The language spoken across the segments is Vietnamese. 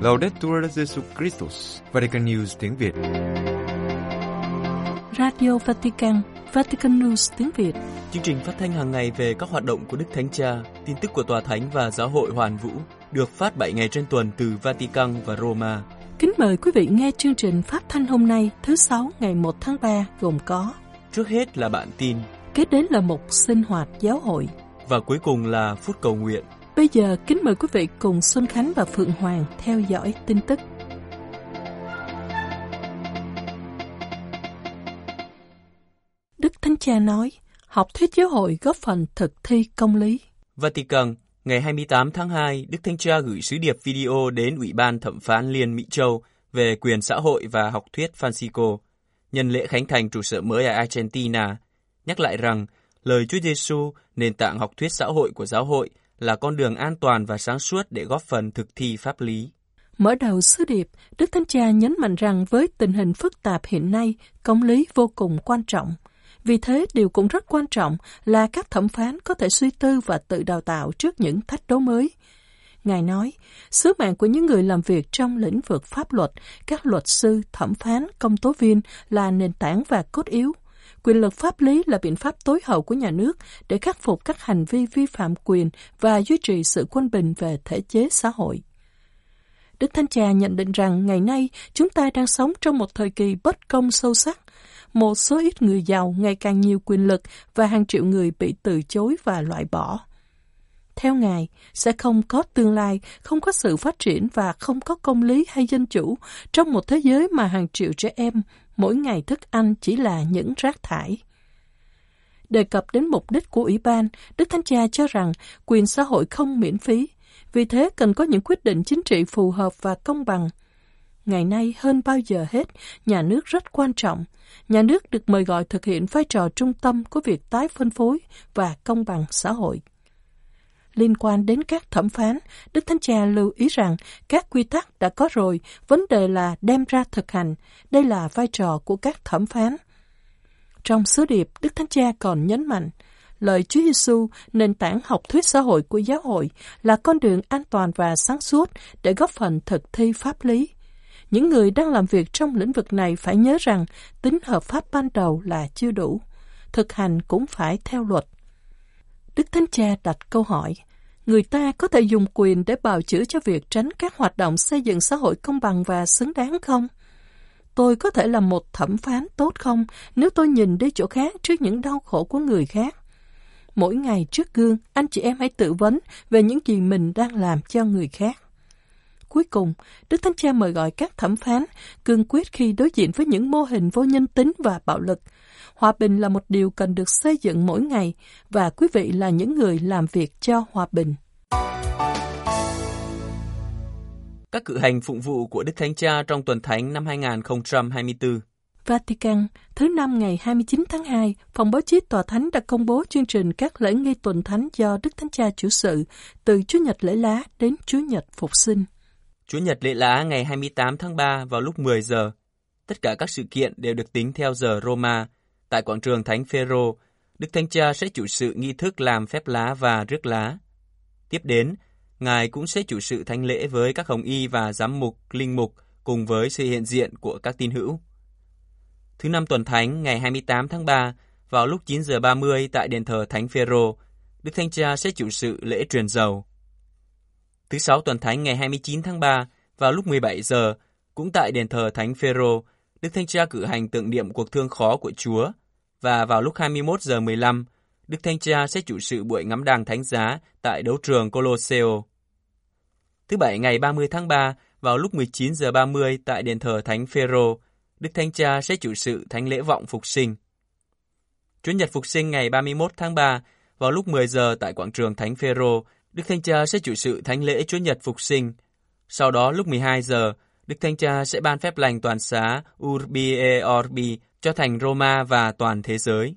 Laudetur Jesus Christus, Vatican News tiếng Việt. Radio Vatican, Vatican News tiếng Việt. Chương trình phát thanh hàng ngày về các hoạt động của Đức Thánh Cha, tin tức của Tòa Thánh và Giáo hội Hoàn Vũ được phát 7 ngày trên tuần từ Vatican và Roma. Kính mời quý vị nghe chương trình phát thanh hôm nay thứ Sáu ngày 1 tháng 3 gồm có Trước hết là bản tin Kế đến là một sinh hoạt giáo hội và cuối cùng là phút cầu nguyện. Bây giờ kính mời quý vị cùng Xuân Khánh và Phượng Hoàng theo dõi tin tức. Đức Thánh Cha nói, học thuyết giáo hội góp phần thực thi công lý. Vatican, ngày 28 tháng 2, Đức Thánh Cha gửi sứ điệp video đến Ủy ban Thẩm phán Liên Mỹ Châu về quyền xã hội và học thuyết Francisco, nhân lễ khánh thành trụ sở mới ở Argentina, nhắc lại rằng lời Chúa Giêsu, nền tảng học thuyết xã hội của giáo hội, là con đường an toàn và sáng suốt để góp phần thực thi pháp lý. Mở đầu sứ điệp, Đức Thánh Cha nhấn mạnh rằng với tình hình phức tạp hiện nay, công lý vô cùng quan trọng. Vì thế, điều cũng rất quan trọng là các thẩm phán có thể suy tư và tự đào tạo trước những thách đố mới. Ngài nói, sứ mạng của những người làm việc trong lĩnh vực pháp luật, các luật sư, thẩm phán, công tố viên là nền tảng và cốt yếu. Quyền lực pháp lý là biện pháp tối hậu của nhà nước để khắc phục các hành vi vi phạm quyền và duy trì sự quân bình về thể chế xã hội. Đức Thánh Cha nhận định rằng ngày nay chúng ta đang sống trong một thời kỳ bất công sâu sắc. Một số ít người giàu ngày càng nhiều quyền lực và hàng triệu người bị từ chối và loại bỏ. Theo Ngài, sẽ không có tương lai, không có sự phát triển và không có công lý hay dân chủ trong một thế giới mà hàng triệu trẻ em mỗi ngày thức ăn chỉ là những rác thải. Đề cập đến mục đích của Ủy ban, Đức Thánh Cha cho rằng quyền xã hội không miễn phí, vì thế cần có những quyết định chính trị phù hợp và công bằng. Ngày nay hơn bao giờ hết, nhà nước rất quan trọng. Nhà nước được mời gọi thực hiện vai trò trung tâm của việc tái phân phối và công bằng xã hội liên quan đến các thẩm phán, Đức Thánh Cha lưu ý rằng các quy tắc đã có rồi, vấn đề là đem ra thực hành. Đây là vai trò của các thẩm phán. Trong sứ điệp, Đức Thánh Cha còn nhấn mạnh, lời Chúa Giêsu, nền tảng học thuyết xã hội của giáo hội, là con đường an toàn và sáng suốt để góp phần thực thi pháp lý. Những người đang làm việc trong lĩnh vực này phải nhớ rằng tính hợp pháp ban đầu là chưa đủ. Thực hành cũng phải theo luật. Đức Thánh Cha đặt câu hỏi, người ta có thể dùng quyền để bào chữa cho việc tránh các hoạt động xây dựng xã hội công bằng và xứng đáng không? Tôi có thể là một thẩm phán tốt không nếu tôi nhìn đi chỗ khác trước những đau khổ của người khác? Mỗi ngày trước gương, anh chị em hãy tự vấn về những gì mình đang làm cho người khác. Cuối cùng, Đức Thánh Cha mời gọi các thẩm phán cương quyết khi đối diện với những mô hình vô nhân tính và bạo lực, Hòa bình là một điều cần được xây dựng mỗi ngày và quý vị là những người làm việc cho hòa bình. Các cử hành phụng vụ của Đức Thánh Cha trong tuần thánh năm 2024 Vatican, thứ năm ngày 29 tháng 2, Phòng báo chí Tòa Thánh đã công bố chương trình các lễ nghi tuần thánh do Đức Thánh Cha chủ sự, từ Chúa Nhật lễ lá đến Chúa Nhật phục sinh. Chúa Nhật lễ lá ngày 28 tháng 3 vào lúc 10 giờ. Tất cả các sự kiện đều được tính theo giờ Roma, Tại quảng trường Thánh Phêrô, Đức Thánh Cha sẽ chủ sự nghi thức làm phép lá và rước lá. Tiếp đến, Ngài cũng sẽ chủ sự thánh lễ với các hồng y và giám mục, linh mục cùng với sự hiện diện của các tín hữu. Thứ năm tuần thánh ngày 28 tháng 3, vào lúc 9 giờ 30 tại đền thờ Thánh Phêrô, Đức Thánh Cha sẽ chủ sự lễ truyền dầu. Thứ sáu tuần thánh ngày 29 tháng 3, vào lúc 17 giờ, cũng tại đền thờ Thánh Phêrô, Đức Thánh Cha cử hành tượng niệm cuộc thương khó của Chúa và vào lúc 21 giờ 15, Đức Thánh Cha sẽ chủ sự buổi ngắm đàng thánh giá tại đấu trường Colosseo. Thứ Bảy ngày 30 tháng 3, vào lúc 19 giờ 30 tại đền thờ Thánh Phêrô, Đức Thánh Cha sẽ chủ sự thánh lễ vọng phục sinh. Chủ nhật phục sinh ngày 31 tháng 3, vào lúc 10 giờ tại quảng trường Thánh Phêrô, Đức Thánh Cha sẽ chủ sự thánh lễ Chúa nhật phục sinh. Sau đó lúc 12 giờ, Đức Thánh Cha sẽ ban phép lành toàn xá Urbi e Orbi cho thành Roma và toàn thế giới.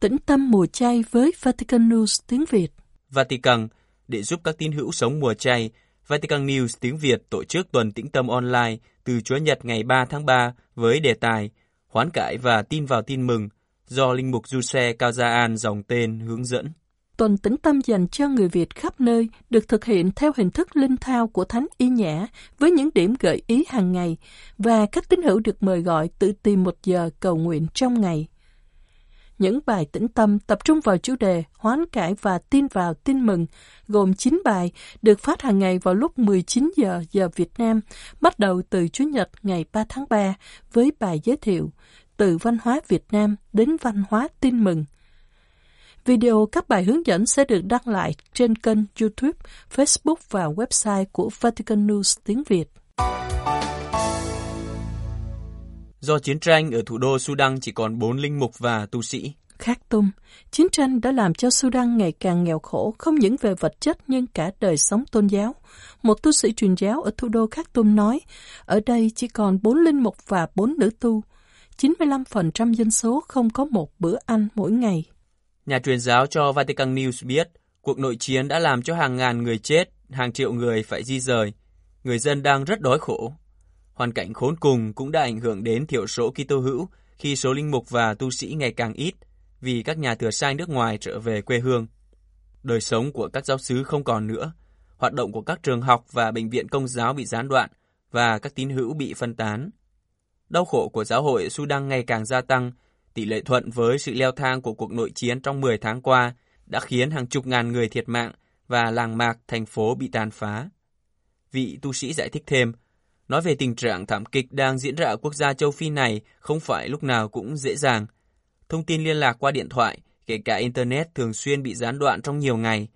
Tĩnh tâm mùa chay với Vatican News tiếng Việt Vatican, để giúp các tín hữu sống mùa chay, Vatican News tiếng Việt tổ chức tuần tĩnh tâm online từ Chúa Nhật ngày 3 tháng 3 với đề tài Hoán cải và tin vào tin mừng do Linh mục Giuse Cao Gia An dòng tên hướng dẫn tuần tĩnh tâm dành cho người Việt khắp nơi được thực hiện theo hình thức linh thao của Thánh Y Nhã với những điểm gợi ý hàng ngày và các tín hữu được mời gọi tự tìm một giờ cầu nguyện trong ngày. Những bài tĩnh tâm tập trung vào chủ đề hoán cải và tin vào tin mừng, gồm 9 bài, được phát hàng ngày vào lúc 19 giờ giờ Việt Nam, bắt đầu từ Chủ nhật ngày 3 tháng 3 với bài giới thiệu từ văn hóa Việt Nam đến văn hóa tin mừng. Video các bài hướng dẫn sẽ được đăng lại trên kênh YouTube, Facebook và website của Vatican News tiếng Việt. Do chiến tranh ở thủ đô Sudan chỉ còn 4 linh mục và tu sĩ. Khartoum, chiến tranh đã làm cho Sudan ngày càng nghèo khổ không những về vật chất nhưng cả đời sống tôn giáo. Một tu sĩ truyền giáo ở thủ đô Khartoum nói, ở đây chỉ còn 4 linh mục và 4 nữ tu. 95% dân số không có một bữa ăn mỗi ngày. Nhà truyền giáo cho Vatican News biết, cuộc nội chiến đã làm cho hàng ngàn người chết, hàng triệu người phải di rời. Người dân đang rất đói khổ. Hoàn cảnh khốn cùng cũng đã ảnh hưởng đến thiểu số Kitô hữu khi số linh mục và tu sĩ ngày càng ít vì các nhà thừa sai nước ngoài trở về quê hương. Đời sống của các giáo sứ không còn nữa, hoạt động của các trường học và bệnh viện công giáo bị gián đoạn và các tín hữu bị phân tán. Đau khổ của giáo hội Sudan ngày càng gia tăng, tỷ lệ thuận với sự leo thang của cuộc nội chiến trong 10 tháng qua đã khiến hàng chục ngàn người thiệt mạng và làng mạc thành phố bị tàn phá. Vị tu sĩ giải thích thêm, nói về tình trạng thảm kịch đang diễn ra ở quốc gia châu Phi này không phải lúc nào cũng dễ dàng. Thông tin liên lạc qua điện thoại, kể cả Internet thường xuyên bị gián đoạn trong nhiều ngày,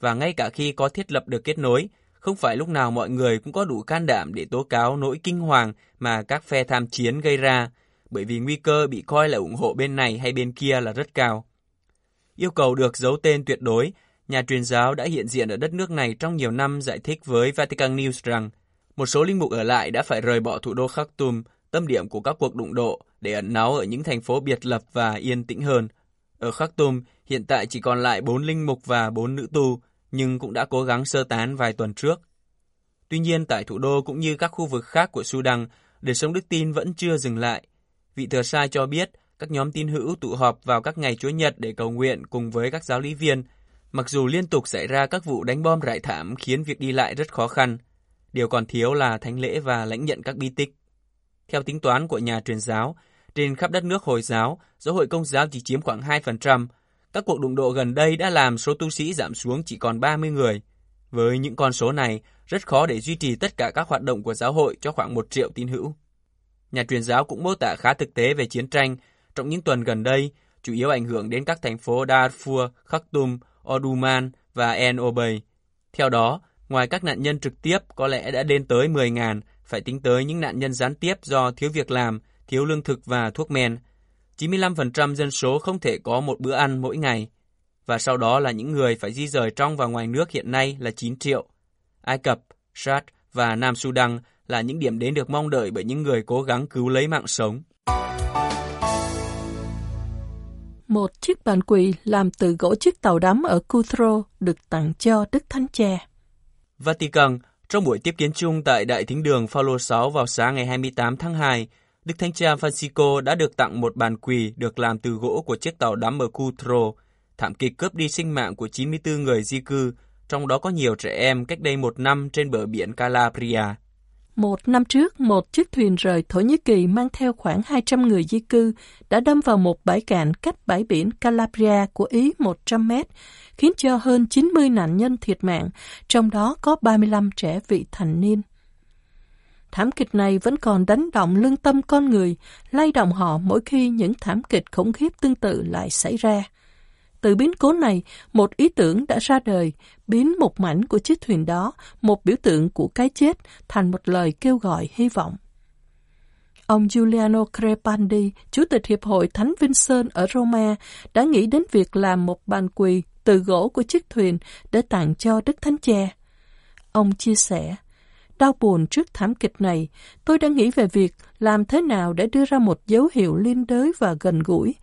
và ngay cả khi có thiết lập được kết nối, không phải lúc nào mọi người cũng có đủ can đảm để tố cáo nỗi kinh hoàng mà các phe tham chiến gây ra, bởi vì nguy cơ bị coi là ủng hộ bên này hay bên kia là rất cao. Yêu cầu được giấu tên tuyệt đối, nhà truyền giáo đã hiện diện ở đất nước này trong nhiều năm giải thích với Vatican News rằng một số linh mục ở lại đã phải rời bỏ thủ đô Khartoum, tâm điểm của các cuộc đụng độ, để ẩn náu ở những thành phố biệt lập và yên tĩnh hơn. Ở Khartoum, hiện tại chỉ còn lại 4 linh mục và 4 nữ tu, nhưng cũng đã cố gắng sơ tán vài tuần trước. Tuy nhiên, tại thủ đô cũng như các khu vực khác của Sudan, đời sống đức tin vẫn chưa dừng lại. Vị thừa sai cho biết, các nhóm tín hữu tụ họp vào các ngày Chúa Nhật để cầu nguyện cùng với các giáo lý viên, mặc dù liên tục xảy ra các vụ đánh bom rải thảm khiến việc đi lại rất khó khăn. Điều còn thiếu là thánh lễ và lãnh nhận các bi tích. Theo tính toán của nhà truyền giáo, trên khắp đất nước Hồi giáo, giáo hội công giáo chỉ chiếm khoảng 2%. Các cuộc đụng độ gần đây đã làm số tu sĩ giảm xuống chỉ còn 30 người. Với những con số này, rất khó để duy trì tất cả các hoạt động của giáo hội cho khoảng 1 triệu tín hữu. Nhà truyền giáo cũng mô tả khá thực tế về chiến tranh trong những tuần gần đây, chủ yếu ảnh hưởng đến các thành phố Darfur, Khartoum, Oduman và En Obey. Theo đó, ngoài các nạn nhân trực tiếp có lẽ đã lên tới 10.000, phải tính tới những nạn nhân gián tiếp do thiếu việc làm, thiếu lương thực và thuốc men. 95% dân số không thể có một bữa ăn mỗi ngày. Và sau đó là những người phải di rời trong và ngoài nước hiện nay là 9 triệu. Ai Cập, Chad và Nam Sudan là những điểm đến được mong đợi bởi những người cố gắng cứu lấy mạng sống. Một chiếc bàn quỳ làm từ gỗ chiếc tàu đắm ở Cutro được tặng cho Đức Thánh Cha. Vatican, trong buổi tiếp kiến chung tại Đại Thính đường Phaolô 6 vào sáng ngày 28 tháng 2, Đức Thánh Cha Francisco đã được tặng một bàn quỳ được làm từ gỗ của chiếc tàu đắm ở Cutro, thảm kịch cướp đi sinh mạng của 94 người di cư, trong đó có nhiều trẻ em cách đây một năm trên bờ biển Calabria. Một năm trước, một chiếc thuyền rời Thổ Nhĩ Kỳ mang theo khoảng 200 người di cư đã đâm vào một bãi cạn cách bãi biển Calabria của Ý 100 mét, khiến cho hơn 90 nạn nhân thiệt mạng, trong đó có 35 trẻ vị thành niên. Thảm kịch này vẫn còn đánh động lương tâm con người, lay động họ mỗi khi những thảm kịch khủng khiếp tương tự lại xảy ra. Từ biến cố này, một ý tưởng đã ra đời, biến một mảnh của chiếc thuyền đó, một biểu tượng của cái chết, thành một lời kêu gọi hy vọng. Ông Giuliano Crepandi, Chủ tịch Hiệp hội Thánh Vinh Sơn ở Roma, đã nghĩ đến việc làm một bàn quỳ từ gỗ của chiếc thuyền để tặng cho Đức Thánh Cha. Ông chia sẻ, đau buồn trước thảm kịch này, tôi đã nghĩ về việc làm thế nào để đưa ra một dấu hiệu liên đới và gần gũi,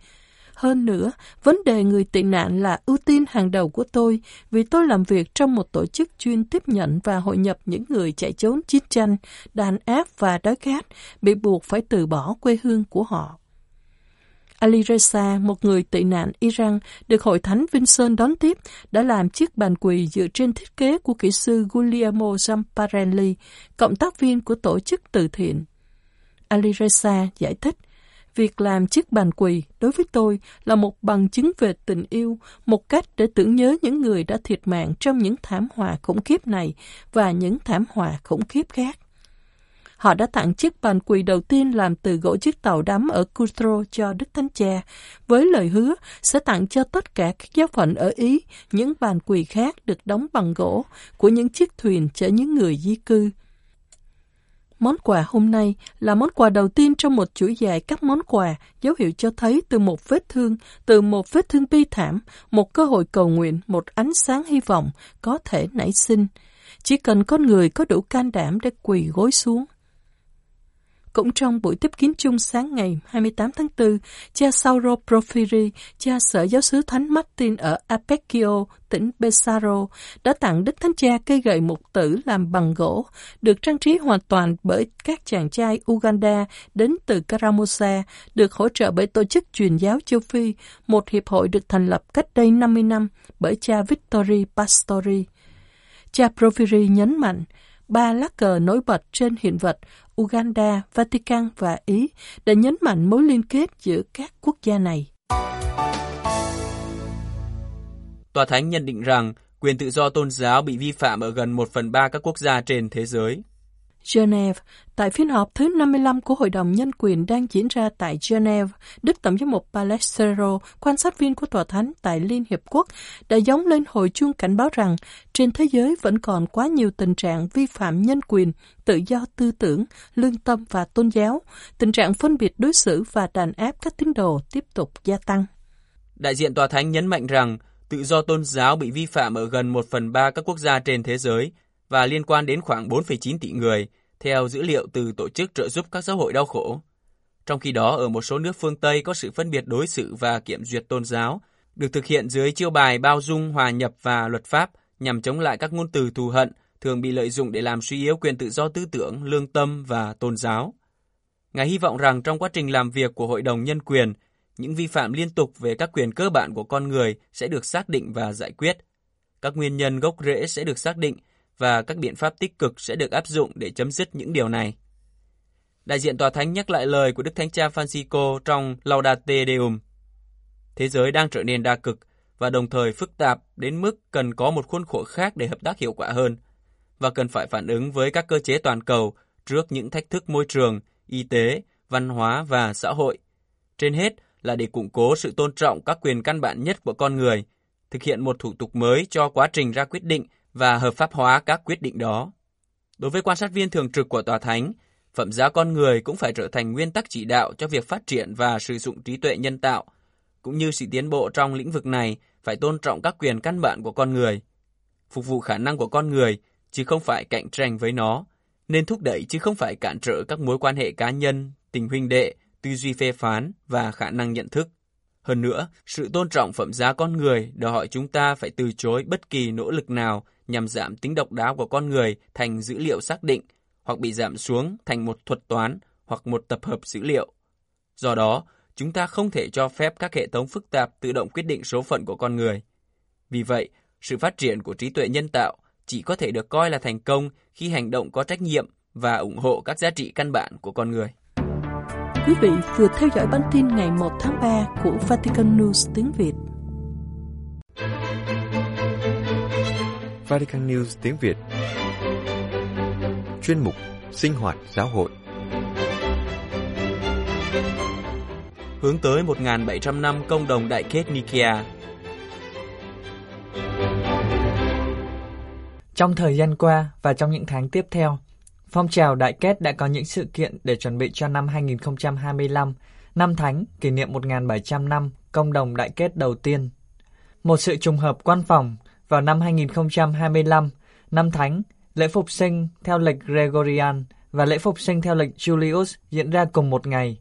hơn nữa, vấn đề người tị nạn là ưu tiên hàng đầu của tôi vì tôi làm việc trong một tổ chức chuyên tiếp nhận và hội nhập những người chạy trốn chiến tranh, đàn áp và đói khát, bị buộc phải từ bỏ quê hương của họ. Ali Reza, một người tị nạn Iran, được Hội Thánh Vinson đón tiếp, đã làm chiếc bàn quỳ dựa trên thiết kế của kỹ sư Guglielmo Zamparelli, cộng tác viên của tổ chức từ thiện. Ali Reza giải thích, việc làm chiếc bàn quỳ đối với tôi là một bằng chứng về tình yêu, một cách để tưởng nhớ những người đã thiệt mạng trong những thảm họa khủng khiếp này và những thảm họa khủng khiếp khác. Họ đã tặng chiếc bàn quỳ đầu tiên làm từ gỗ chiếc tàu đắm ở Cutro cho Đức Thánh Cha, với lời hứa sẽ tặng cho tất cả các giáo phận ở Ý những bàn quỳ khác được đóng bằng gỗ của những chiếc thuyền chở những người di cư. Món quà hôm nay là món quà đầu tiên trong một chuỗi dài các món quà, dấu hiệu cho thấy từ một vết thương, từ một vết thương bi thảm, một cơ hội cầu nguyện, một ánh sáng hy vọng có thể nảy sinh. Chỉ cần con người có đủ can đảm để quỳ gối xuống. Cũng trong buổi tiếp kiến chung sáng ngày 28 tháng 4, cha Sauro Profiri, cha sở giáo sứ Thánh Martin ở Apecchio, tỉnh Pesaro, đã tặng Đức Thánh Cha cây gậy mục tử làm bằng gỗ, được trang trí hoàn toàn bởi các chàng trai Uganda đến từ Karamosa, được hỗ trợ bởi Tổ chức Truyền giáo châu Phi, một hiệp hội được thành lập cách đây 50 năm bởi cha Vittori Pastori. Cha Profiri nhấn mạnh, ba lá cờ nổi bật trên hiện vật Uganda, Vatican và Ý đã nhấn mạnh mối liên kết giữa các quốc gia này. Tòa Thánh nhận định rằng quyền tự do tôn giáo bị vi phạm ở gần 1 phần 3 các quốc gia trên thế giới. Geneva. Tại phiên họp thứ 55 của Hội đồng Nhân quyền đang diễn ra tại Geneva, Đức Tổng giám mục Palestero, quan sát viên của Tòa Thánh tại Liên Hiệp Quốc, đã giống lên hồi chuông cảnh báo rằng trên thế giới vẫn còn quá nhiều tình trạng vi phạm nhân quyền, tự do tư tưởng, lương tâm và tôn giáo, tình trạng phân biệt đối xử và đàn áp các tín đồ tiếp tục gia tăng. Đại diện Tòa Thánh nhấn mạnh rằng tự do tôn giáo bị vi phạm ở gần 1 phần 3 các quốc gia trên thế giới, và liên quan đến khoảng 4,9 tỷ người, theo dữ liệu từ Tổ chức trợ giúp các xã hội đau khổ. Trong khi đó, ở một số nước phương Tây có sự phân biệt đối xử và kiểm duyệt tôn giáo, được thực hiện dưới chiêu bài bao dung, hòa nhập và luật pháp nhằm chống lại các ngôn từ thù hận thường bị lợi dụng để làm suy yếu quyền tự do tư tưởng, lương tâm và tôn giáo. Ngài hy vọng rằng trong quá trình làm việc của Hội đồng Nhân quyền, những vi phạm liên tục về các quyền cơ bản của con người sẽ được xác định và giải quyết. Các nguyên nhân gốc rễ sẽ được xác định và các biện pháp tích cực sẽ được áp dụng để chấm dứt những điều này. Đại diện Tòa Thánh nhắc lại lời của Đức Thánh Cha Francisco trong Laudate Deum. Thế giới đang trở nên đa cực và đồng thời phức tạp đến mức cần có một khuôn khổ khác để hợp tác hiệu quả hơn và cần phải phản ứng với các cơ chế toàn cầu trước những thách thức môi trường, y tế, văn hóa và xã hội. Trên hết là để củng cố sự tôn trọng các quyền căn bản nhất của con người, thực hiện một thủ tục mới cho quá trình ra quyết định và hợp pháp hóa các quyết định đó. Đối với quan sát viên thường trực của Tòa Thánh, phẩm giá con người cũng phải trở thành nguyên tắc chỉ đạo cho việc phát triển và sử dụng trí tuệ nhân tạo, cũng như sự tiến bộ trong lĩnh vực này phải tôn trọng các quyền căn bản của con người, phục vụ khả năng của con người chứ không phải cạnh tranh với nó, nên thúc đẩy chứ không phải cản trở các mối quan hệ cá nhân, tình huynh đệ, tư duy phê phán và khả năng nhận thức. Hơn nữa, sự tôn trọng phẩm giá con người đòi hỏi chúng ta phải từ chối bất kỳ nỗ lực nào nhằm giảm tính độc đáo của con người thành dữ liệu xác định hoặc bị giảm xuống thành một thuật toán hoặc một tập hợp dữ liệu. Do đó, chúng ta không thể cho phép các hệ thống phức tạp tự động quyết định số phận của con người. Vì vậy, sự phát triển của trí tuệ nhân tạo chỉ có thể được coi là thành công khi hành động có trách nhiệm và ủng hộ các giá trị căn bản của con người. Quý vị vừa theo dõi bản tin ngày 1 tháng 3 của Vatican News tiếng Việt. Vatican News tiếng Việt. Chuyên mục Sinh hoạt giáo hội. Hướng tới 1.700 năm công đồng đại kết Nicaea Trong thời gian qua và trong những tháng tiếp theo, phong trào đại kết đã có những sự kiện để chuẩn bị cho năm 2025, năm thánh kỷ niệm 1.700 năm công đồng đại kết đầu tiên. Một sự trùng hợp quan phòng vào năm 2025, năm Thánh, lễ phục sinh theo lịch Gregorian và lễ phục sinh theo lịch Julius diễn ra cùng một ngày.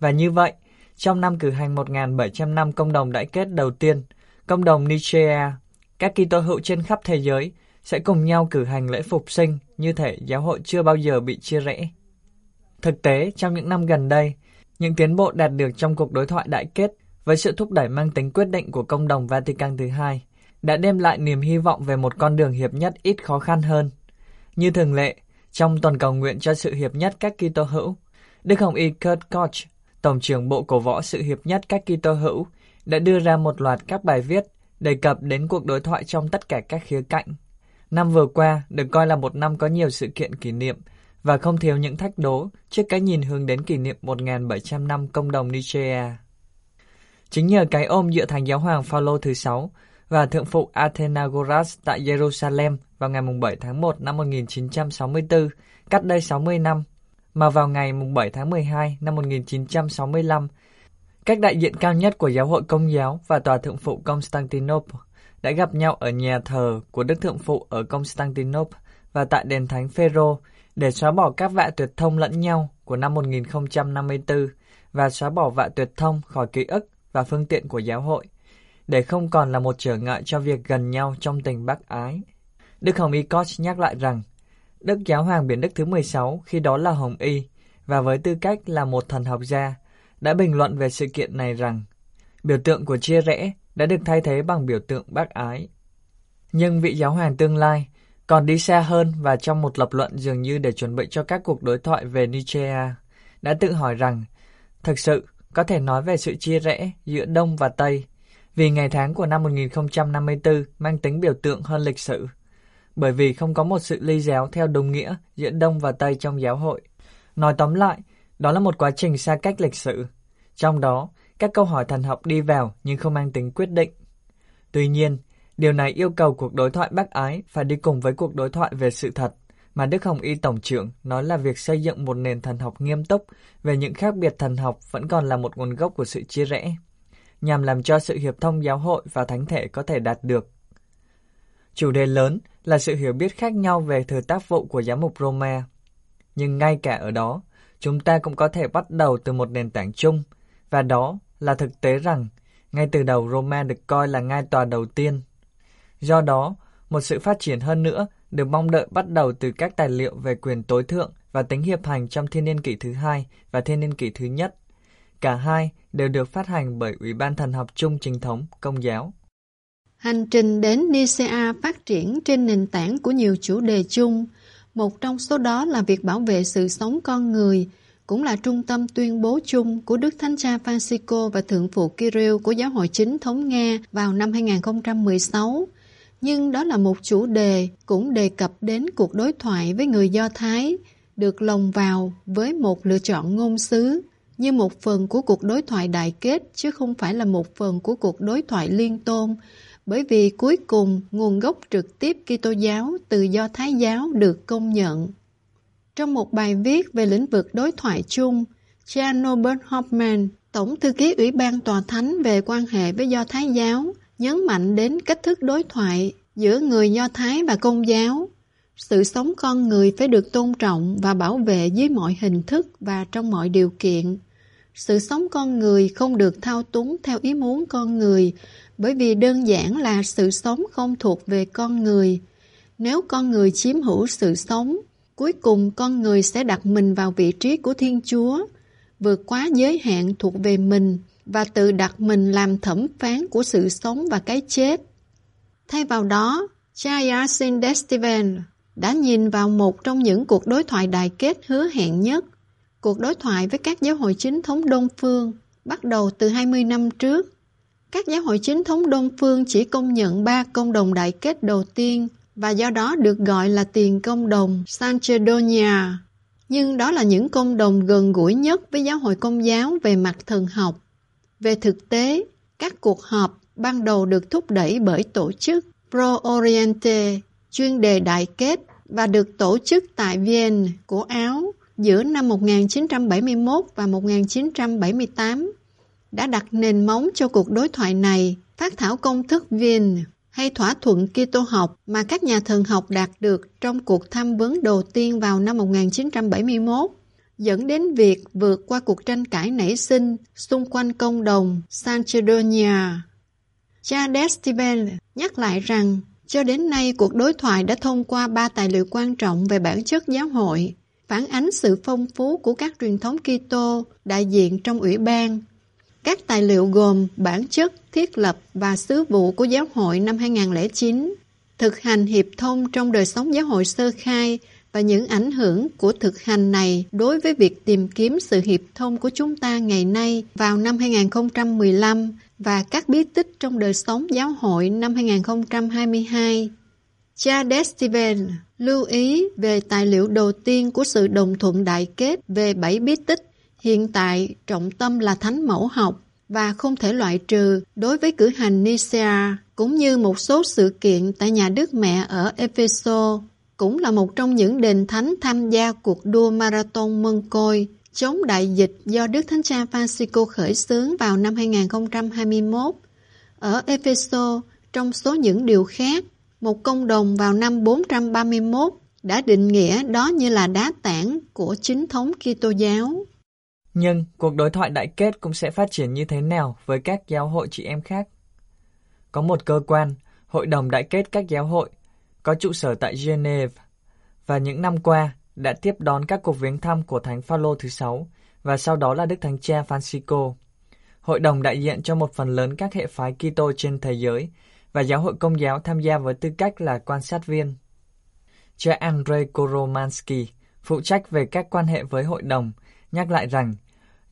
Và như vậy, trong năm cử hành 1.700 năm công đồng đại kết đầu tiên, công đồng Nicaea, các Kitô hữu trên khắp thế giới sẽ cùng nhau cử hành lễ phục sinh như thể giáo hội chưa bao giờ bị chia rẽ. Thực tế, trong những năm gần đây, Những tiến bộ đạt được trong cuộc đối thoại đại kết với sự thúc đẩy mang tính quyết định của công đồng Vatican thứ hai đã đem lại niềm hy vọng về một con đường hiệp nhất ít khó khăn hơn. Như thường lệ, trong tuần cầu nguyện cho sự hiệp nhất các Kitô hữu, Đức Hồng Y Kurt Koch, Tổng trưởng Bộ Cổ võ sự hiệp nhất các Kitô hữu, đã đưa ra một loạt các bài viết đề cập đến cuộc đối thoại trong tất cả các khía cạnh. Năm vừa qua được coi là một năm có nhiều sự kiện kỷ niệm và không thiếu những thách đố trước cái nhìn hướng đến kỷ niệm 1.700 năm công đồng Nigeria. Chính nhờ cái ôm giữa Thánh Giáo Hoàng Phaolô thứ sáu và Thượng phụ Athenagoras tại Jerusalem vào ngày 7 tháng 1 năm 1964, cách đây 60 năm, mà vào ngày 7 tháng 12 năm 1965, các đại diện cao nhất của giáo hội công giáo và tòa thượng phụ Constantinople đã gặp nhau ở nhà thờ của Đức Thượng Phụ ở Constantinople và tại đền Thánh Phêrô để xóa bỏ các vạ tuyệt thông lẫn nhau của năm 1054 và xóa bỏ vạ tuyệt thông khỏi ký ức và phương tiện của giáo hội, để không còn là một trở ngại cho việc gần nhau trong tình bác ái. Đức Hồng Y Koch nhắc lại rằng, Đức Giáo Hoàng Biển Đức thứ 16 khi đó là Hồng Y, và với tư cách là một thần học gia, đã bình luận về sự kiện này rằng, biểu tượng của chia rẽ đã được thay thế bằng biểu tượng bác ái. Nhưng vị giáo hoàng tương lai còn đi xa hơn và trong một lập luận dường như để chuẩn bị cho các cuộc đối thoại về Nicaea, đã tự hỏi rằng, thực sự có thể nói về sự chia rẽ giữa Đông và Tây, vì ngày tháng của năm 1054 mang tính biểu tượng hơn lịch sử, bởi vì không có một sự ly giáo theo đồng nghĩa giữa Đông và Tây trong giáo hội. Nói tóm lại, đó là một quá trình xa cách lịch sử. Trong đó, các câu hỏi thần học đi vào nhưng không mang tính quyết định. Tuy nhiên, điều này yêu cầu cuộc đối thoại bác ái phải đi cùng với cuộc đối thoại về sự thật, mà Đức Hồng Y Tổng trưởng nói là việc xây dựng một nền thần học nghiêm túc về những khác biệt thần học vẫn còn là một nguồn gốc của sự chia rẽ, nhằm làm cho sự hiệp thông giáo hội và thánh thể có thể đạt được. Chủ đề lớn là sự hiểu biết khác nhau về thời tác vụ của giám mục Roma. Nhưng ngay cả ở đó, chúng ta cũng có thể bắt đầu từ một nền tảng chung, và đó là thực tế rằng ngay từ đầu Roma được coi là ngai tòa đầu tiên. Do đó, một sự phát triển hơn nữa được mong đợi bắt đầu từ các tài liệu về quyền tối thượng và tính hiệp hành trong thiên niên kỷ thứ hai và thiên niên kỷ thứ nhất. Cả hai đều được phát hành bởi Ủy ban Thần học chung chính thống Công giáo. Hành trình đến Nicea phát triển trên nền tảng của nhiều chủ đề chung, một trong số đó là việc bảo vệ sự sống con người, cũng là trung tâm tuyên bố chung của Đức Thánh Cha Francisco và Thượng phụ Kirill của Giáo hội Chính thống Nga vào năm 2016. Nhưng đó là một chủ đề cũng đề cập đến cuộc đối thoại với người Do Thái, được lồng vào với một lựa chọn ngôn sứ như một phần của cuộc đối thoại đại kết chứ không phải là một phần của cuộc đối thoại liên tôn bởi vì cuối cùng nguồn gốc trực tiếp Kitô giáo từ Do Thái giáo được công nhận. Trong một bài viết về lĩnh vực đối thoại chung, Jan Norbert Hoffman, Tổng thư ký Ủy ban Tòa Thánh về quan hệ với Do Thái giáo, nhấn mạnh đến cách thức đối thoại giữa người Do Thái và Công giáo. Sự sống con người phải được tôn trọng và bảo vệ dưới mọi hình thức và trong mọi điều kiện. Sự sống con người không được thao túng theo ý muốn con người, bởi vì đơn giản là sự sống không thuộc về con người. Nếu con người chiếm hữu sự sống, cuối cùng con người sẽ đặt mình vào vị trí của Thiên Chúa, vượt quá giới hạn thuộc về mình và tự đặt mình làm thẩm phán của sự sống và cái chết. Thay vào đó, cha Yasin Destivan đã nhìn vào một trong những cuộc đối thoại đại kết hứa hẹn nhất, cuộc đối thoại với các giáo hội chính thống Đông Phương, bắt đầu từ 20 năm trước. Các giáo hội chính thống Đông Phương chỉ công nhận ba công đồng đại kết đầu tiên và do đó được gọi là tiền công đồng Sanchedonia. Nhưng đó là những công đồng gần gũi nhất với giáo hội công giáo về mặt thần học. Về thực tế, các cuộc họp ban đầu được thúc đẩy bởi tổ chức Pro Oriente, chuyên đề đại kết và được tổ chức tại Vienne của Áo giữa năm 1971 và 1978 đã đặt nền móng cho cuộc đối thoại này, phát thảo công thức Vienne hay thỏa thuận Kitô học mà các nhà thần học đạt được trong cuộc tham vấn đầu tiên vào năm 1971 dẫn đến việc vượt qua cuộc tranh cãi nảy sinh xung quanh công đồng Sanchedonia. Cha Destivel nhắc lại rằng cho đến nay cuộc đối thoại đã thông qua ba tài liệu quan trọng về bản chất giáo hội, phản ánh sự phong phú của các truyền thống Kitô đại diện trong ủy ban. Các tài liệu gồm bản chất, thiết lập và sứ vụ của giáo hội năm 2009, thực hành hiệp thông trong đời sống giáo hội sơ khai và những ảnh hưởng của thực hành này đối với việc tìm kiếm sự hiệp thông của chúng ta ngày nay vào năm 2015 và các bí tích trong đời sống giáo hội năm 2022. Cha Destivel lưu ý về tài liệu đầu tiên của sự đồng thuận đại kết về bảy bí tích. Hiện tại, trọng tâm là thánh mẫu học và không thể loại trừ đối với cử hành Nicea, cũng như một số sự kiện tại nhà Đức Mẹ ở Epheso, cũng là một trong những đền thánh tham gia cuộc đua marathon mân côi chống đại dịch do Đức Thánh Cha Francisco khởi xướng vào năm 2021. Ở Epheso, trong số những điều khác, một công đồng vào năm 431 đã định nghĩa đó như là đá tảng của chính thống Kitô giáo. Nhưng cuộc đối thoại đại kết cũng sẽ phát triển như thế nào với các giáo hội chị em khác? Có một cơ quan, Hội đồng Đại kết các giáo hội, có trụ sở tại Geneva, và những năm qua đã tiếp đón các cuộc viếng thăm của Thánh Phaolô thứ sáu và sau đó là Đức Thánh Cha Francisco. Hội đồng đại diện cho một phần lớn các hệ phái Kitô trên thế giới và giáo hội công giáo tham gia với tư cách là quan sát viên. Cha Andrei Koromansky, phụ trách về các quan hệ với hội đồng, nhắc lại rằng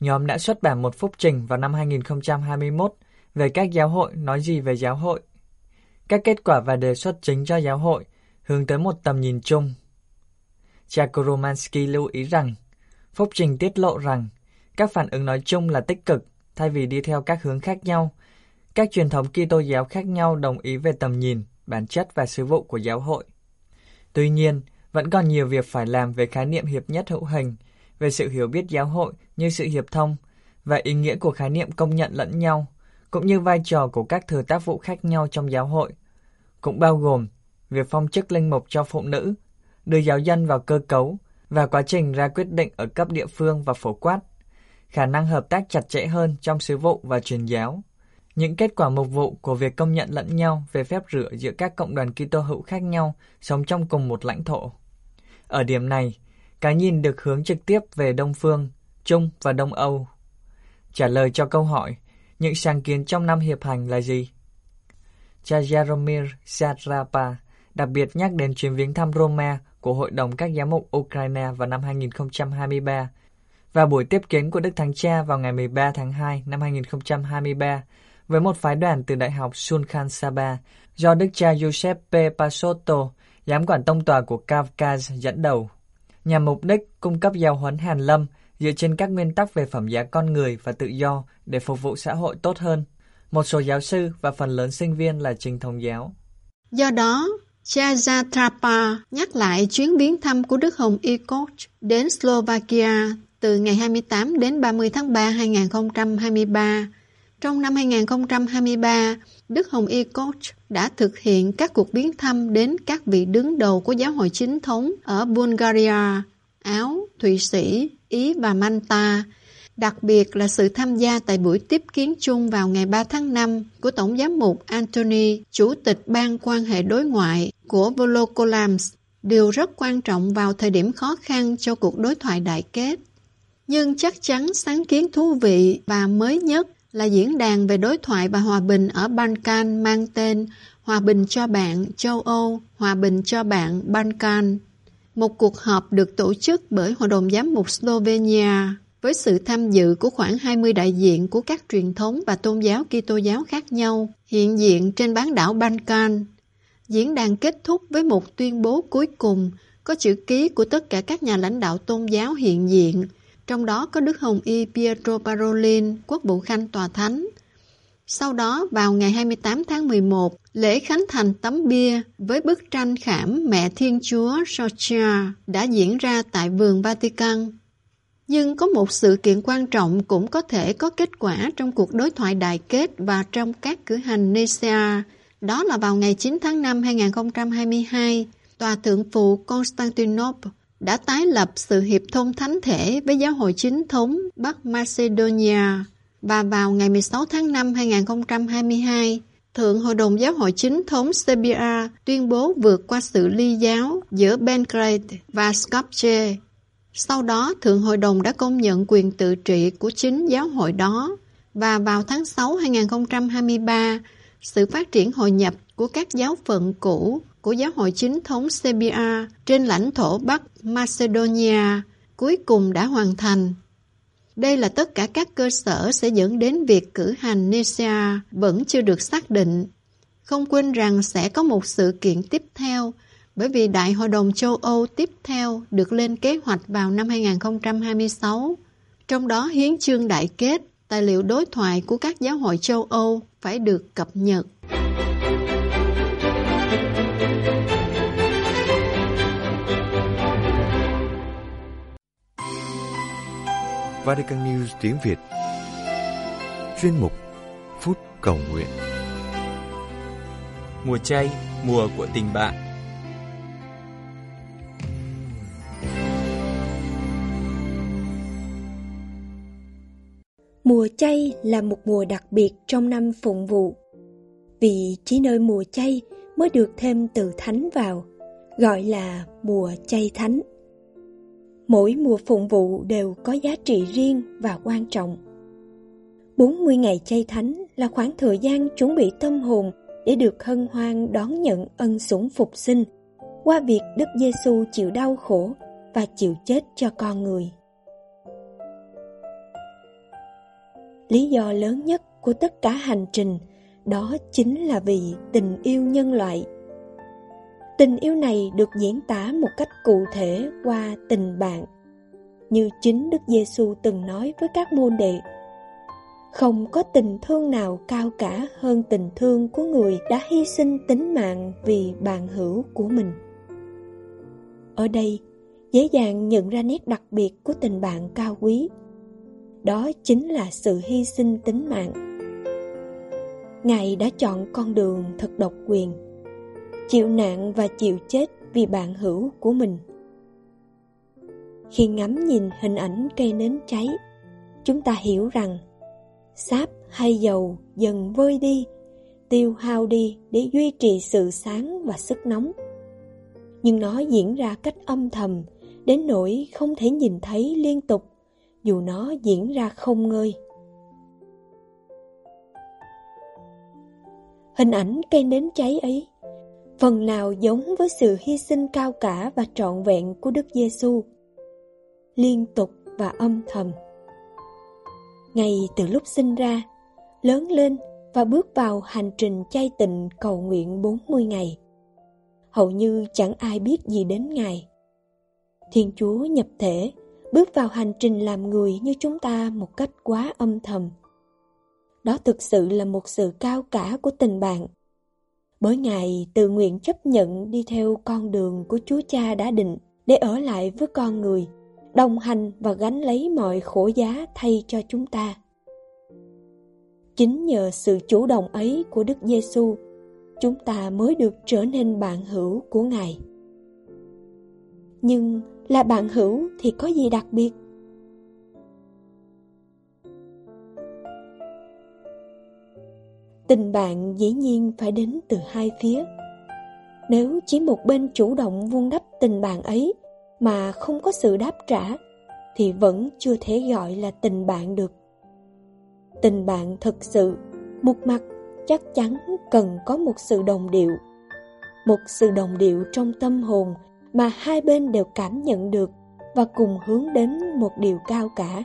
nhóm đã xuất bản một phúc trình vào năm 2021 về các giáo hội nói gì về giáo hội. Các kết quả và đề xuất chính cho giáo hội hướng tới một tầm nhìn chung. Chakoromansky lưu ý rằng, phúc trình tiết lộ rằng các phản ứng nói chung là tích cực thay vì đi theo các hướng khác nhau các truyền thống Kitô giáo khác nhau đồng ý về tầm nhìn, bản chất và sứ vụ của giáo hội. Tuy nhiên, vẫn còn nhiều việc phải làm về khái niệm hiệp nhất hữu hình, về sự hiểu biết giáo hội như sự hiệp thông và ý nghĩa của khái niệm công nhận lẫn nhau, cũng như vai trò của các thừa tác vụ khác nhau trong giáo hội, cũng bao gồm việc phong chức linh mục cho phụ nữ, đưa giáo dân vào cơ cấu và quá trình ra quyết định ở cấp địa phương và phổ quát, khả năng hợp tác chặt chẽ hơn trong sứ vụ và truyền giáo. Những kết quả mục vụ của việc công nhận lẫn nhau về phép rửa giữa các cộng đoàn Kitô hữu khác nhau sống trong cùng một lãnh thổ. Ở điểm này, cái nhìn được hướng trực tiếp về Đông Phương, Trung và Đông Âu. Trả lời cho câu hỏi, những sáng kiến trong năm hiệp hành là gì? Cha Jaromir Satrapa đặc biệt nhắc đến chuyến viếng thăm Roma của Hội đồng các giám mục Ukraine vào năm 2023 và buổi tiếp kiến của Đức Thánh Cha vào ngày 13 tháng 2 năm 2023 với một phái đoàn từ Đại học Sulkhan Saba do Đức cha Giuseppe Pasotto, giám quản tông tòa của Kavkaz dẫn đầu, nhằm mục đích cung cấp giáo huấn hàn lâm dựa trên các nguyên tắc về phẩm giá con người và tự do để phục vụ xã hội tốt hơn. Một số giáo sư và phần lớn sinh viên là trình thống giáo. Do đó, cha Zatrapa nhắc lại chuyến viếng thăm của Đức Hồng Ikoch đến Slovakia từ ngày 28 đến 30 tháng 3 2023 trong năm 2023, Đức Hồng Y Coach đã thực hiện các cuộc biến thăm đến các vị đứng đầu của giáo hội chính thống ở Bulgaria, Áo, Thụy Sĩ, Ý và Manta, đặc biệt là sự tham gia tại buổi tiếp kiến chung vào ngày 3 tháng 5 của Tổng giám mục Anthony, Chủ tịch Ban quan hệ đối ngoại của Volokolams, điều rất quan trọng vào thời điểm khó khăn cho cuộc đối thoại đại kết. Nhưng chắc chắn sáng kiến thú vị và mới nhất là diễn đàn về đối thoại và hòa bình ở Balkan mang tên Hòa bình cho bạn châu Âu, Hòa bình cho bạn Balkan. Một cuộc họp được tổ chức bởi Hội đồng Giám mục Slovenia với sự tham dự của khoảng 20 đại diện của các truyền thống và tôn giáo Kitô giáo khác nhau hiện diện trên bán đảo Balkan. Diễn đàn kết thúc với một tuyên bố cuối cùng có chữ ký của tất cả các nhà lãnh đạo tôn giáo hiện diện trong đó có Đức Hồng Y Pietro Parolin, quốc vụ khanh tòa thánh. Sau đó, vào ngày 28 tháng 11, lễ khánh thành tấm bia với bức tranh khảm Mẹ Thiên Chúa Socia đã diễn ra tại vườn Vatican. Nhưng có một sự kiện quan trọng cũng có thể có kết quả trong cuộc đối thoại đại kết và trong các cử hành Nicea, đó là vào ngày 9 tháng 5 2022, Tòa Thượng phụ Constantinople đã tái lập sự hiệp thông thánh thể với giáo hội chính thống Bắc Macedonia và vào ngày 16 tháng 5 2022, Thượng Hội đồng Giáo hội Chính thống Serbia tuyên bố vượt qua sự ly giáo giữa Belgrade và Skopje. Sau đó, Thượng Hội đồng đã công nhận quyền tự trị của chính giáo hội đó và vào tháng 6 2023, sự phát triển hội nhập của các giáo phận cũ của giáo hội chính thống Serbia trên lãnh thổ Bắc Macedonia cuối cùng đã hoàn thành. Đây là tất cả các cơ sở sẽ dẫn đến việc cử hành Nicaea vẫn chưa được xác định. Không quên rằng sẽ có một sự kiện tiếp theo bởi vì Đại hội đồng châu Âu tiếp theo được lên kế hoạch vào năm 2026. Trong đó hiến chương đại kết, tài liệu đối thoại của các giáo hội châu Âu phải được cập nhật. Vatican News tiếng Việt. Chuyên mục Phút Cầu Nguyện. Mùa chay, mùa của tình bạn. Mùa chay là một mùa đặc biệt trong năm phụng vụ. Vì chỉ nơi mùa chay mới được thêm từ thánh vào Gọi là mùa chay thánh Mỗi mùa phụng vụ đều có giá trị riêng và quan trọng. 40 ngày chay thánh là khoảng thời gian chuẩn bị tâm hồn để được hân hoan đón nhận ân sủng phục sinh, qua việc Đức Giêsu chịu đau khổ và chịu chết cho con người. Lý do lớn nhất của tất cả hành trình đó chính là vì tình yêu nhân loại Tình yêu này được diễn tả một cách cụ thể qua tình bạn. Như chính Đức Giêsu từng nói với các môn đệ, không có tình thương nào cao cả hơn tình thương của người đã hy sinh tính mạng vì bạn hữu của mình. Ở đây, dễ dàng nhận ra nét đặc biệt của tình bạn cao quý. Đó chính là sự hy sinh tính mạng. Ngài đã chọn con đường thật độc quyền chịu nạn và chịu chết vì bạn hữu của mình. Khi ngắm nhìn hình ảnh cây nến cháy, chúng ta hiểu rằng sáp hay dầu dần vơi đi, tiêu hao đi để duy trì sự sáng và sức nóng. Nhưng nó diễn ra cách âm thầm, đến nỗi không thể nhìn thấy liên tục, dù nó diễn ra không ngơi. Hình ảnh cây nến cháy ấy phần nào giống với sự hy sinh cao cả và trọn vẹn của Đức Giêsu, liên tục và âm thầm. Ngay từ lúc sinh ra, lớn lên và bước vào hành trình chay tịnh cầu nguyện 40 ngày. Hầu như chẳng ai biết gì đến Ngài. Thiên Chúa nhập thể, bước vào hành trình làm người như chúng ta một cách quá âm thầm. Đó thực sự là một sự cao cả của tình bạn bởi ngày tự nguyện chấp nhận đi theo con đường của Chúa Cha đã định để ở lại với con người, đồng hành và gánh lấy mọi khổ giá thay cho chúng ta. Chính nhờ sự chủ động ấy của Đức Giêsu, chúng ta mới được trở nên bạn hữu của Ngài. Nhưng là bạn hữu thì có gì đặc biệt? Tình bạn dĩ nhiên phải đến từ hai phía. Nếu chỉ một bên chủ động vun đắp tình bạn ấy mà không có sự đáp trả, thì vẫn chưa thể gọi là tình bạn được. Tình bạn thực sự, một mặt chắc chắn cần có một sự đồng điệu. Một sự đồng điệu trong tâm hồn mà hai bên đều cảm nhận được và cùng hướng đến một điều cao cả.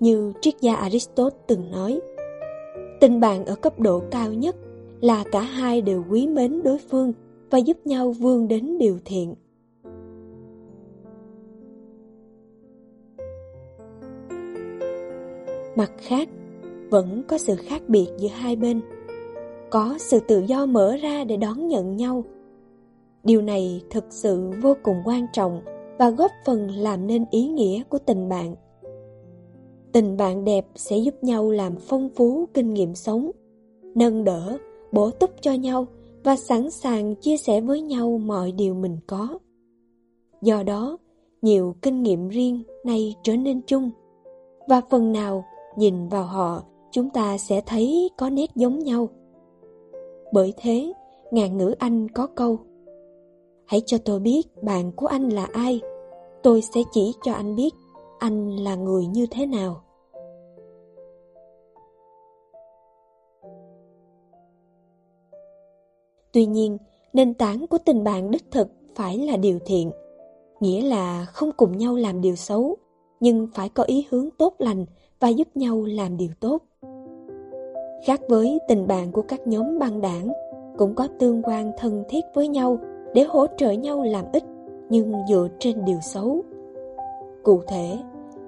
Như triết gia Aristotle từng nói, Tình bạn ở cấp độ cao nhất là cả hai đều quý mến đối phương và giúp nhau vươn đến điều thiện. Mặt khác, vẫn có sự khác biệt giữa hai bên. Có sự tự do mở ra để đón nhận nhau. Điều này thực sự vô cùng quan trọng và góp phần làm nên ý nghĩa của tình bạn. Tình bạn đẹp sẽ giúp nhau làm phong phú kinh nghiệm sống, nâng đỡ, bổ túc cho nhau và sẵn sàng chia sẻ với nhau mọi điều mình có. Do đó, nhiều kinh nghiệm riêng nay trở nên chung. Và phần nào nhìn vào họ, chúng ta sẽ thấy có nét giống nhau. Bởi thế, ngàn ngữ Anh có câu Hãy cho tôi biết bạn của anh là ai. tôi sẽ chỉ cho anh biết anh là người như thế nào. Tuy nhiên, nền tảng của tình bạn đích thực phải là điều thiện, nghĩa là không cùng nhau làm điều xấu, nhưng phải có ý hướng tốt lành và giúp nhau làm điều tốt. Khác với tình bạn của các nhóm băng đảng, cũng có tương quan thân thiết với nhau để hỗ trợ nhau làm ích, nhưng dựa trên điều xấu. Cụ thể,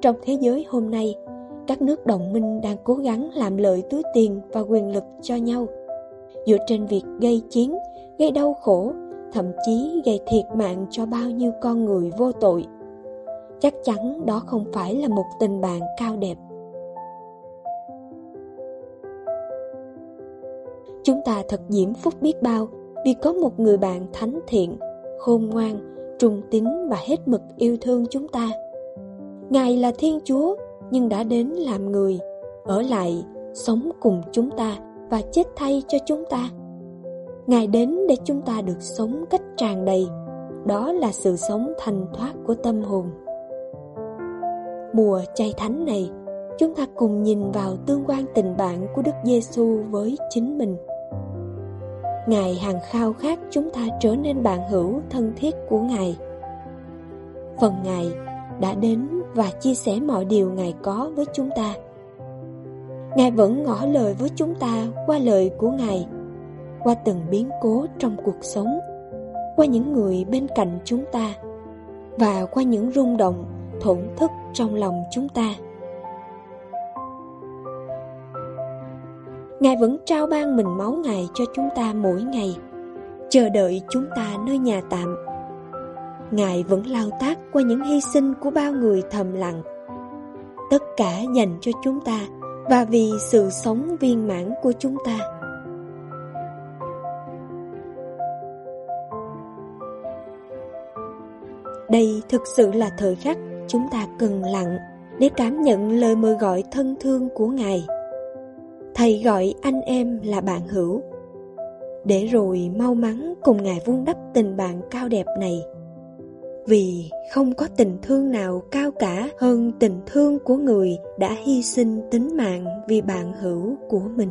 trong thế giới hôm nay, các nước đồng minh đang cố gắng làm lợi túi tiền và quyền lực cho nhau, dựa trên việc gây chiến, gây đau khổ, thậm chí gây thiệt mạng cho bao nhiêu con người vô tội. Chắc chắn đó không phải là một tình bạn cao đẹp. Chúng ta thật diễm phúc biết bao vì có một người bạn thánh thiện, khôn ngoan, trung tín và hết mực yêu thương chúng ta. Ngài là Thiên Chúa nhưng đã đến làm người, ở lại, sống cùng chúng ta và chết thay cho chúng ta. Ngài đến để chúng ta được sống cách tràn đầy, đó là sự sống thành thoát của tâm hồn. Mùa chay thánh này, chúng ta cùng nhìn vào tương quan tình bạn của Đức Giêsu với chính mình. Ngài hàng khao khát chúng ta trở nên bạn hữu thân thiết của Ngài. Phần Ngài đã đến và chia sẻ mọi điều Ngài có với chúng ta. Ngài vẫn ngỏ lời với chúng ta qua lời của Ngài, qua từng biến cố trong cuộc sống, qua những người bên cạnh chúng ta và qua những rung động, thổn thức trong lòng chúng ta. Ngài vẫn trao ban mình máu Ngài cho chúng ta mỗi ngày, chờ đợi chúng ta nơi nhà tạm. Ngài vẫn lao tác qua những hy sinh của bao người thầm lặng. Tất cả dành cho chúng ta và vì sự sống viên mãn của chúng ta. Đây thực sự là thời khắc chúng ta cần lặng để cảm nhận lời mời gọi thân thương của Ngài. Thầy gọi anh em là bạn hữu Để rồi mau mắn cùng Ngài vun đắp tình bạn cao đẹp này vì không có tình thương nào cao cả hơn tình thương của người đã hy sinh tính mạng vì bạn hữu của mình.